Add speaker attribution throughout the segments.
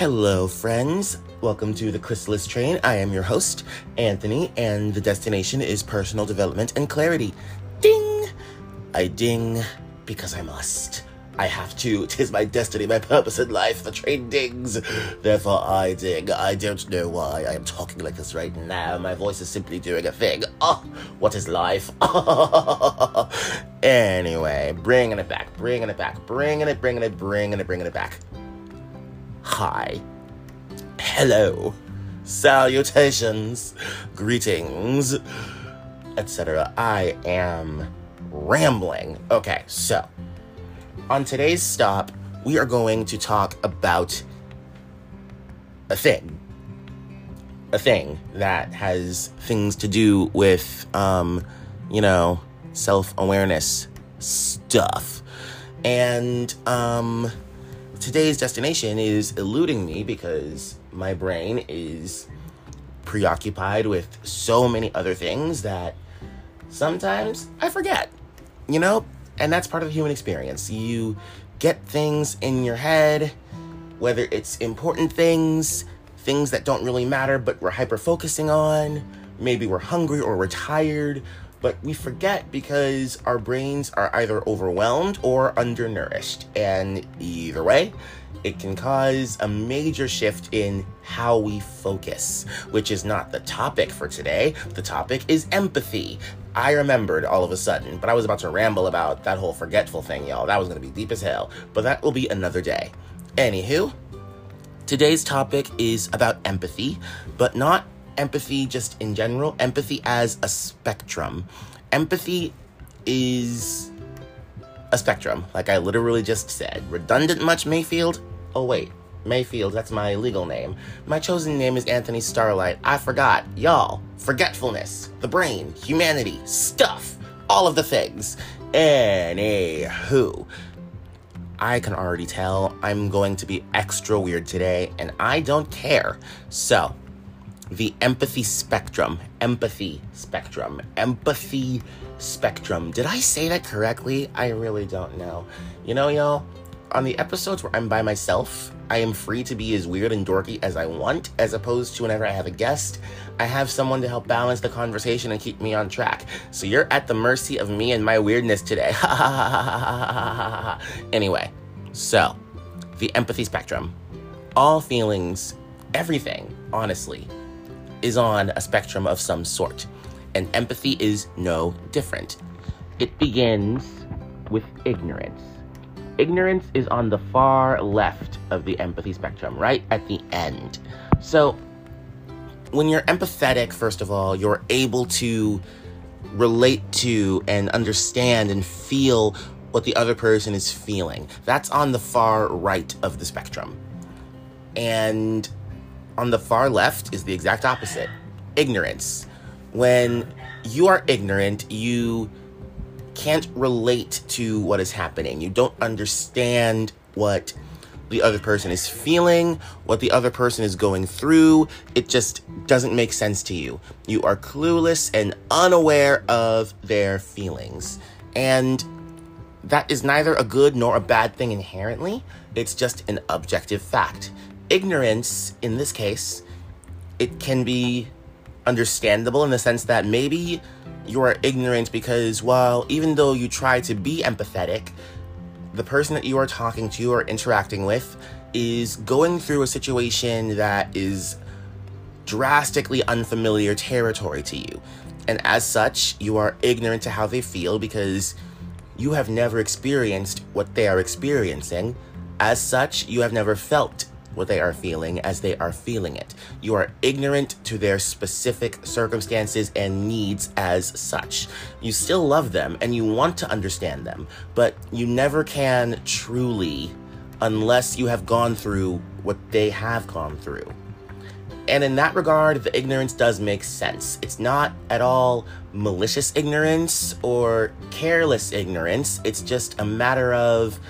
Speaker 1: Hello, friends. Welcome to the Chrysalis Train. I am your host, Anthony, and the destination is personal development and clarity. Ding! I ding because I must. I have to. Tis my destiny, my purpose in life. The train dings. Therefore, I ding. I don't know why I am talking like this right now. My voice is simply doing a thing. Oh, what is life? anyway, bringing it back, bringing it back, bringing it, bringing it, bringing it, bringing it back. Hi. Hello. Salutations. Greetings. Etc. I am rambling. Okay, so on today's stop, we are going to talk about a thing. A thing that has things to do with, um, you know, self awareness stuff. And, um, today's destination is eluding me because my brain is preoccupied with so many other things that sometimes I forget. You know, and that's part of the human experience. You get things in your head, whether it's important things, things that don't really matter, but we're hyper focusing on. Maybe we're hungry or we're tired, but we forget because our brains are either overwhelmed or undernourished. And either way, it can cause a major shift in how we focus, which is not the topic for today. The topic is empathy. I remembered all of a sudden, but I was about to ramble about that whole forgetful thing, y'all. That was gonna be deep as hell, but that will be another day. Anywho, today's topic is about empathy, but not empathy just in general, empathy as a spectrum. Empathy is a spectrum, like I literally just said. Redundant much, Mayfield? Oh, wait. Mayfield, that's my legal name. My chosen name is Anthony Starlight. I forgot. Y'all. Forgetfulness. The brain. Humanity. Stuff. All of the things. Anywho. I can already tell I'm going to be extra weird today, and I don't care. So, the empathy spectrum. Empathy spectrum. Empathy spectrum. Did I say that correctly? I really don't know. You know, y'all, on the episodes where I'm by myself, I am free to be as weird and dorky as I want, as opposed to whenever I have a guest, I have someone to help balance the conversation and keep me on track. So you're at the mercy of me and my weirdness today. anyway, so the empathy spectrum. All feelings, everything, honestly, is on a spectrum of some sort. And empathy is no different. It begins with ignorance ignorance is on the far left of the empathy spectrum, right at the end. So, when you're empathetic, first of all, you're able to relate to and understand and feel what the other person is feeling. That's on the far right of the spectrum. And on the far left is the exact opposite ignorance. When you are ignorant, you can't relate to what is happening. You don't understand what the other person is feeling, what the other person is going through. It just doesn't make sense to you. You are clueless and unaware of their feelings. And that is neither a good nor a bad thing inherently, it's just an objective fact. Ignorance, in this case, it can be understandable in the sense that maybe you are ignorant because, while even though you try to be empathetic, the person that you are talking to or interacting with is going through a situation that is drastically unfamiliar territory to you. And as such, you are ignorant to how they feel because you have never experienced what they are experiencing. As such, you have never felt what they are feeling as they are feeling it. You are ignorant to their specific circumstances and needs as such. You still love them and you want to understand them, but you never can truly unless you have gone through what they have gone through. And in that regard, the ignorance does make sense. It's not at all malicious ignorance or careless ignorance. It's just a matter of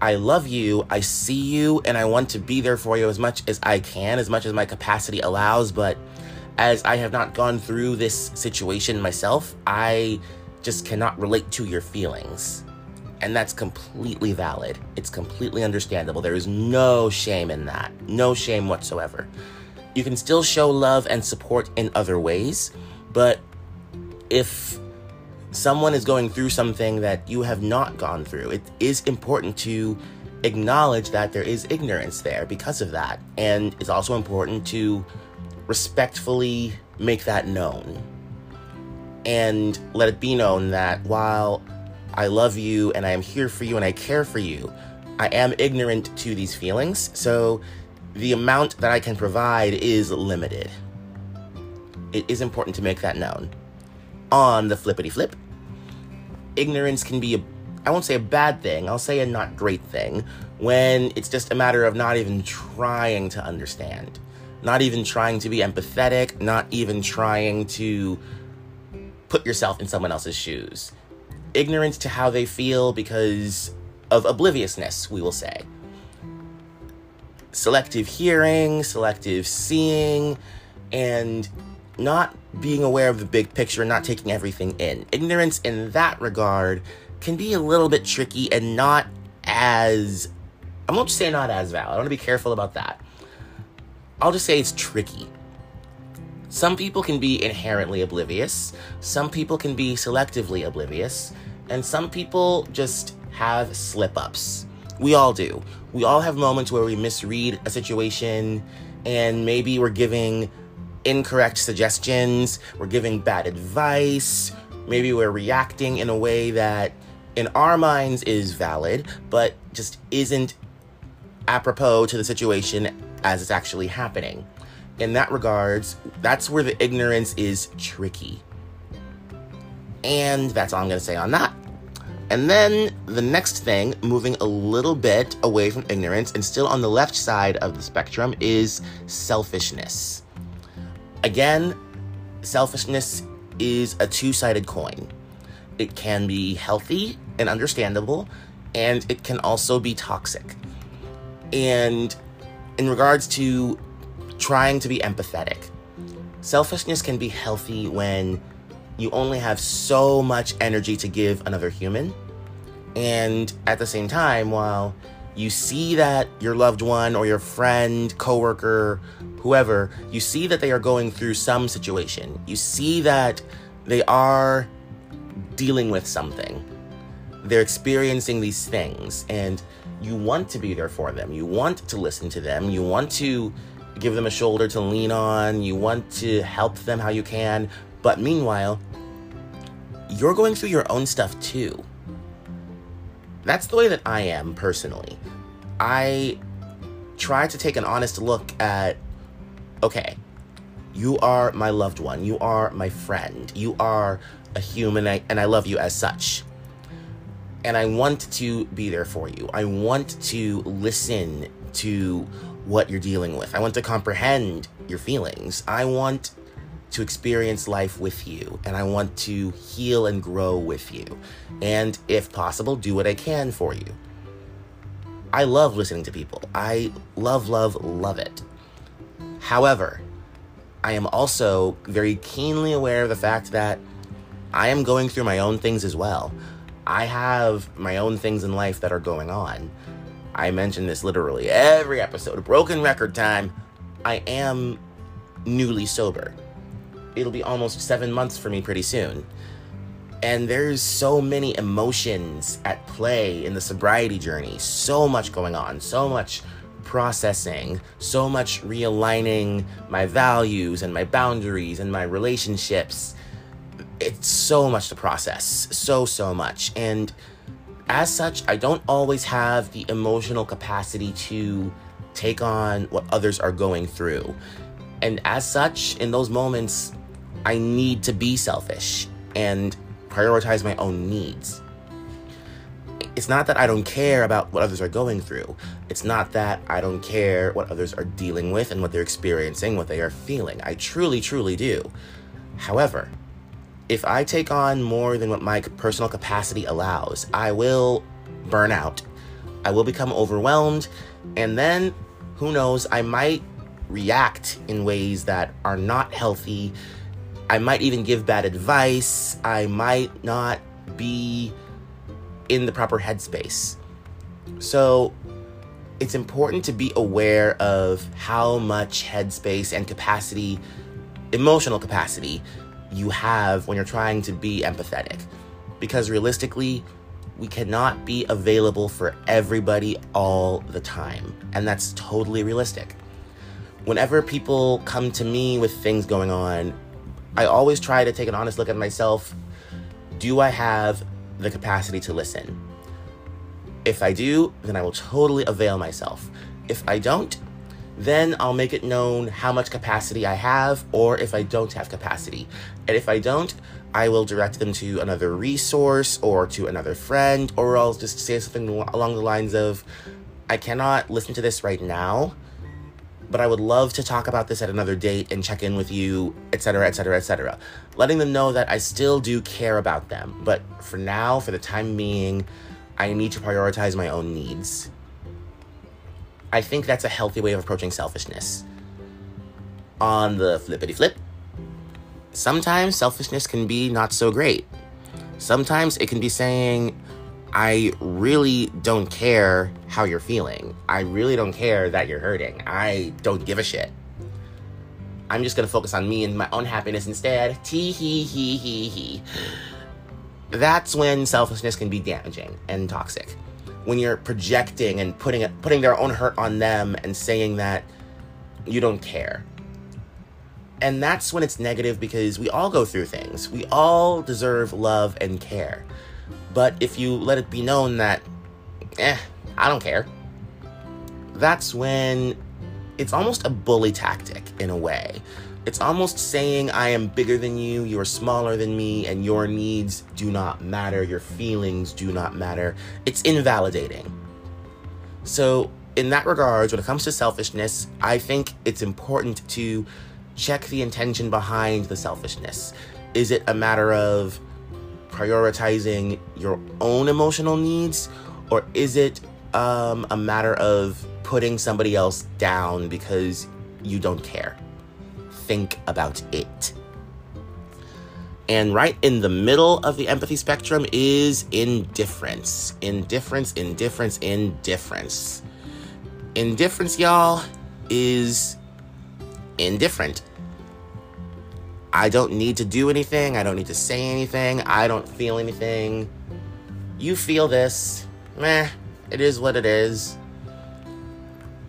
Speaker 1: I love you, I see you, and I want to be there for you as much as I can, as much as my capacity allows. But as I have not gone through this situation myself, I just cannot relate to your feelings. And that's completely valid. It's completely understandable. There is no shame in that. No shame whatsoever. You can still show love and support in other ways, but if someone is going through something that you have not gone through, it is important to acknowledge that there is ignorance there because of that. And it's also important to respectfully make that known and let it be known that while I love you and I am here for you and I care for you. I am ignorant to these feelings, so the amount that I can provide is limited. It is important to make that known. On the flippity flip, ignorance can be a I won't say a bad thing, I'll say a not great thing when it's just a matter of not even trying to understand, not even trying to be empathetic, not even trying to put yourself in someone else's shoes. Ignorance to how they feel because of obliviousness, we will say. Selective hearing, selective seeing, and not being aware of the big picture, and not taking everything in. Ignorance in that regard can be a little bit tricky and not as, I won't say not as valid. I want to be careful about that. I'll just say it's tricky. Some people can be inherently oblivious, some people can be selectively oblivious, and some people just have slip ups. We all do. We all have moments where we misread a situation and maybe we're giving incorrect suggestions, we're giving bad advice, maybe we're reacting in a way that in our minds is valid, but just isn't apropos to the situation as it's actually happening in that regards, that's where the ignorance is tricky. And that's all I'm going to say on that. And then the next thing, moving a little bit away from ignorance and still on the left side of the spectrum, is selfishness. Again, selfishness is a two sided coin. It can be healthy and understandable, and it can also be toxic. And in regards to trying to be empathetic. Selfishness can be healthy when you only have so much energy to give another human. And at the same time, while you see that your loved one or your friend, coworker, whoever, you see that they are going through some situation. You see that they are dealing with something. They're experiencing these things and you want to be there for them. You want to listen to them. You want to give them a shoulder to lean on, you want to help them how you can, but meanwhile, you're going through your own stuff too. That's the way that I am personally. I try to take an honest look at okay, you are my loved one, you are my friend, you are a human, and I love you as such. And I want to be there for you. I want to listen to what you're dealing with. I want to comprehend your feelings. I want to experience life with you and I want to heal and grow with you. And if possible, do what I can for you. I love listening to people. I love, love, love it. However, I am also very keenly aware of the fact that I am going through my own things as well. I have my own things in life that are going on. I mention this literally every episode. Broken record time. I am newly sober. It'll be almost seven months for me pretty soon. And there's so many emotions at play in the sobriety journey. So much going on. So much processing. So much realigning my values and my boundaries and my relationships. It's so much to process. So, so much. And as such, I don't always have the emotional capacity to take on what others are going through. And as such, in those moments, I need to be selfish and prioritize my own needs. It's not that I don't care about what others are going through. It's not that I don't care what others are dealing with and what they're experiencing, what they are feeling. I truly, truly do. However, if I take on more than what my personal capacity allows, I will burn out. I will become overwhelmed. And then, who knows, I might react in ways that are not healthy. I might even give bad advice. I might not be in the proper headspace. So it's important to be aware of how much headspace and capacity, emotional capacity, you have when you're trying to be empathetic. Because realistically, we cannot be available for everybody all the time. And that's totally realistic. Whenever people come to me with things going on, I always try to take an honest look at myself. Do I have the capacity to listen? If I do, then I will totally avail myself. If I don't, then I'll make it known how much capacity I have or if I don't have capacity. And if I don't, I will direct them to another resource or to another friend, or I'll just say something along the lines of, I cannot listen to this right now, but I would love to talk about this at another date and check in with you, etc., etc., etc. Letting them know that I still do care about them, but for now, for the time being, I need to prioritize my own needs. I think that's a healthy way of approaching selfishness. On the flippity flip, sometimes selfishness can be not so great. Sometimes it can be saying, I really don't care how you're feeling. I really don't care that you're hurting. I don't give a shit. I'm just gonna focus on me and my own happiness instead. Tee hee hee hee hee. That's when selfishness can be damaging and toxic. When you're projecting and putting it, putting their own hurt on them and saying that you don't care. And that's when it's negative because we all go through things. We all deserve love and care. But if you let it be known that, eh, I don't care, that's when it's almost a bully tactic in a way. It's almost saying, I am bigger than you, you're smaller than me, and your needs do not matter, your feelings do not matter. It's invalidating. So, in that regards, when it comes to selfishness, I think it's important to check the intention behind the selfishness. Is it a matter of prioritizing your own emotional needs, or is it um, a matter of putting somebody else down because you don't care? Think about it. And right in the middle of the empathy spectrum is indifference. Indifference, indifference, indifference. Indifference, y'all, is indifferent. I don't need to do anything. I don't need to say anything. I don't feel anything. You feel this. Meh. It is what it is.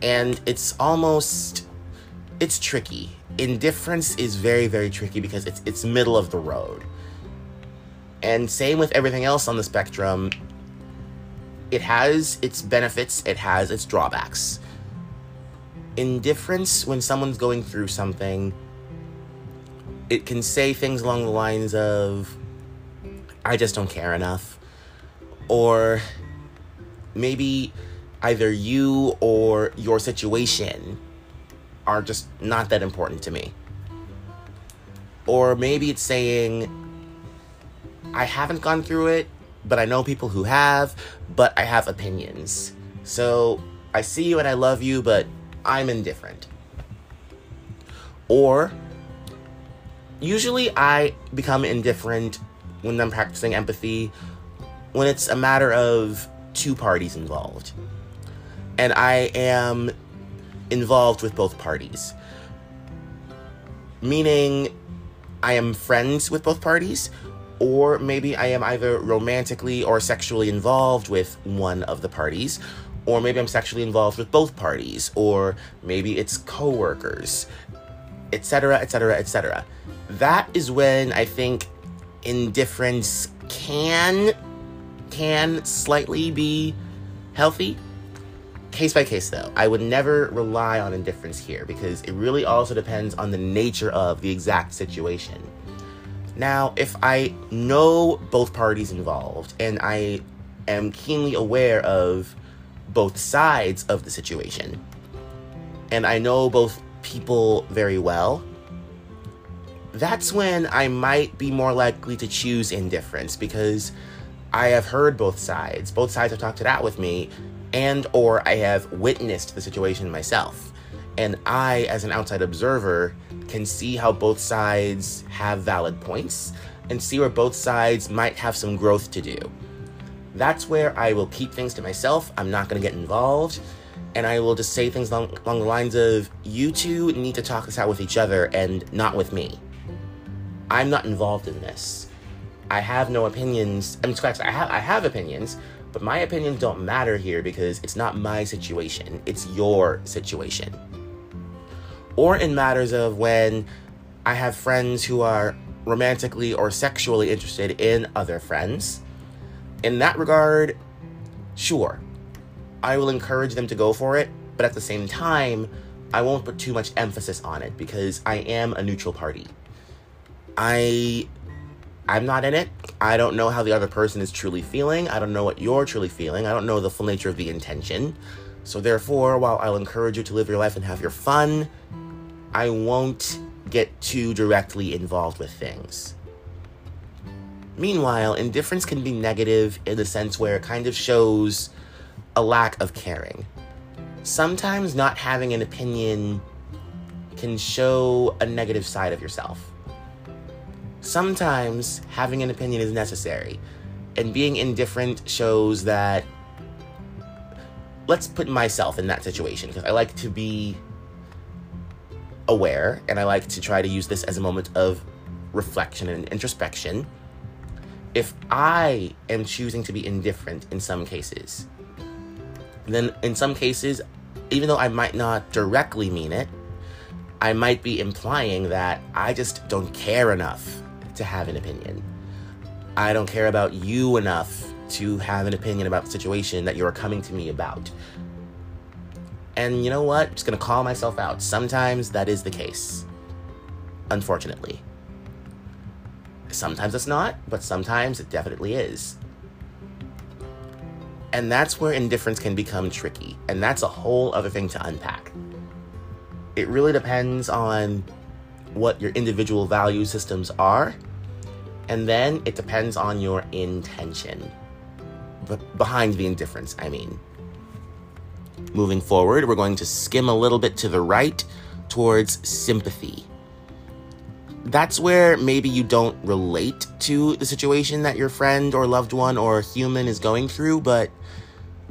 Speaker 1: And it's almost it's tricky. Indifference is very, very tricky because it's it's middle of the road. And same with everything else on the spectrum. It has its benefits, it has its drawbacks. Indifference when someone's going through something it can say things along the lines of, I just don't care enough. Or maybe either you or your situation are just not that important to me. Or maybe it's saying, I haven't gone through it, but I know people who have, but I have opinions. So I see you and I love you, but I'm indifferent. Or usually I become indifferent when I'm practicing empathy when it's a matter of two parties involved. And I am involved with both parties. Meaning, I am friends with both parties, or maybe I am either romantically or sexually involved with one of the parties, or maybe I'm sexually involved with both parties, or maybe it's coworkers, etc., etc., etc that is when I think indifference can can slightly be healthy. Case by case though. I would never rely on indifference here because it really also depends on the nature of the exact situation. Now, if I know both parties involved and I am keenly aware of both sides of the situation, and I know both people very well, that's when I might be more likely to choose indifference because I have heard both sides. Both sides have talked it out with me and or I have witnessed the situation myself. And I as an outside observer can see how both sides have valid points and see where both sides might have some growth to do. That's where I will keep things to myself. I'm not going to get involved. And I will just say things along, along the lines of, you two need to talk this out with each other and not with me. I'm not involved in this. I have no opinions. I mean, scratch. I have I have opinions, but my opinions don't matter here because it's not my situation. It's your situation. Or in matters of when I have friends who are romantically or sexually interested in other friends. In that regard, sure, I will encourage them to go for it, but at the same time, I won't put too much emphasis on it because I am a neutral party. I I'm not in it. I don't know how the other person is truly feeling. I don't know what you're truly feeling. I don't know the full nature of the intention. So therefore, while I'll encourage you to live your life and have your fun, I won't get too directly involved with things. Meanwhile, indifference can be negative in the sense where it kind of shows a lack of caring. Sometimes not having an opinion can show a negative side of yourself. Sometimes having an opinion is necessary, and being indifferent shows that. Let's put myself in that situation because I like to be aware and I like to try to use this as a moment of reflection and introspection. If I am choosing to be indifferent in some cases, then in some cases, even though I might not directly mean it, I might be implying that I just don't care enough to have an opinion. I don't care about you enough to have an opinion about the situation that you're coming to me about. And you know what? I'm just gonna call myself out. Sometimes that is the case. Unfortunately. Sometimes it's not, but sometimes it definitely is. And that's where indifference can become tricky. And that's a whole other thing to unpack. It really depends on what your individual value systems are. And then it depends on your intention. Behind the indifference, I mean. Moving forward, we're going to skim a little bit to the right towards sympathy. That's where maybe you don't relate to the situation that your friend or loved one or human is going through, but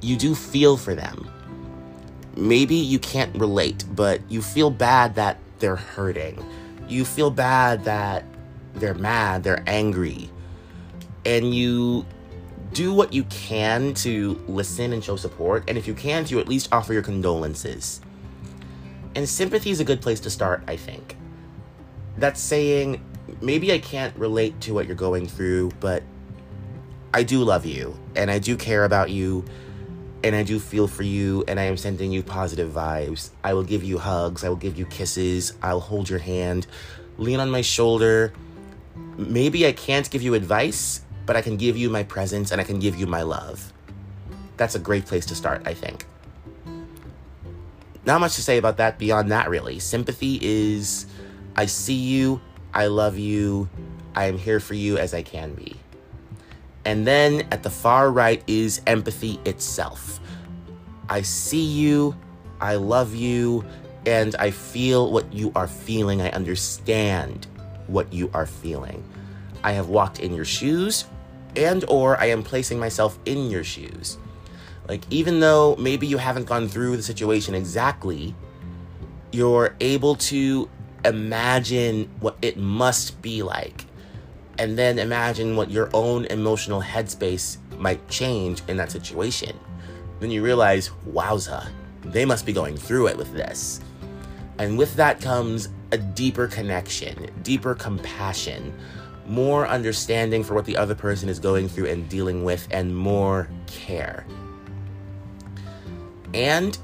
Speaker 1: you do feel for them. Maybe you can't relate, but you feel bad that they're hurting. You feel bad that they're mad, they're angry. And you do what you can to listen and show support, and if you can, to at least offer your condolences. And sympathy is a good place to start, I think. That's saying, maybe I can't relate to what you're going through, but I do love you, and I do care about you, and I do feel for you, and I am sending you positive vibes. I will give you hugs, I will give you kisses, I'll hold your hand, lean on my shoulder. Maybe I can't give you advice, but I can give you my presence and I can give you my love. That's a great place to start, I think. Not much to say about that beyond that, really. Sympathy is I see you, I love you, I am here for you as I can be. And then at the far right is empathy itself. I see you, I love you, and I feel what you are feeling. I understand what you are feeling. I have walked in your shoes and or I am placing myself in your shoes. Like even though maybe you haven't gone through the situation exactly, you're able to imagine what it must be like and then imagine what your own emotional headspace might change in that situation. Then you realize, wowza, they must be going through it with this. And with that comes a deeper connection, deeper compassion, more understanding for what the other person is going through and dealing with, and more care. And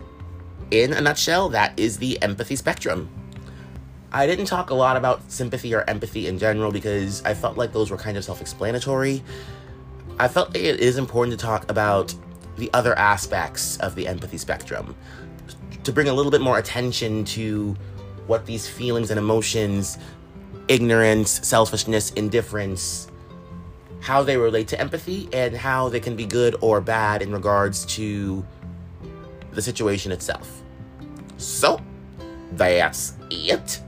Speaker 1: in a nutshell, that is the empathy spectrum. I didn't talk a lot about sympathy or empathy in general because I felt like those were kind of self explanatory. I felt it is important to talk about the other aspects of the empathy spectrum to bring a little bit more attention to what these feelings and emotions ignorance, selfishness, indifference, how they relate to empathy, and how they can be good or bad in regards to the situation itself. So, that's it.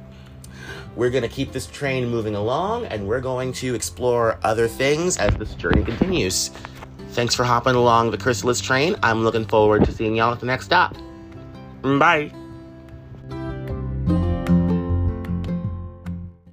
Speaker 1: We're going to keep this train moving along and we're going to explore other things as this journey continues. Thanks for hopping along the Chrysalis train. I'm looking forward to seeing y'all at the next stop. Bye.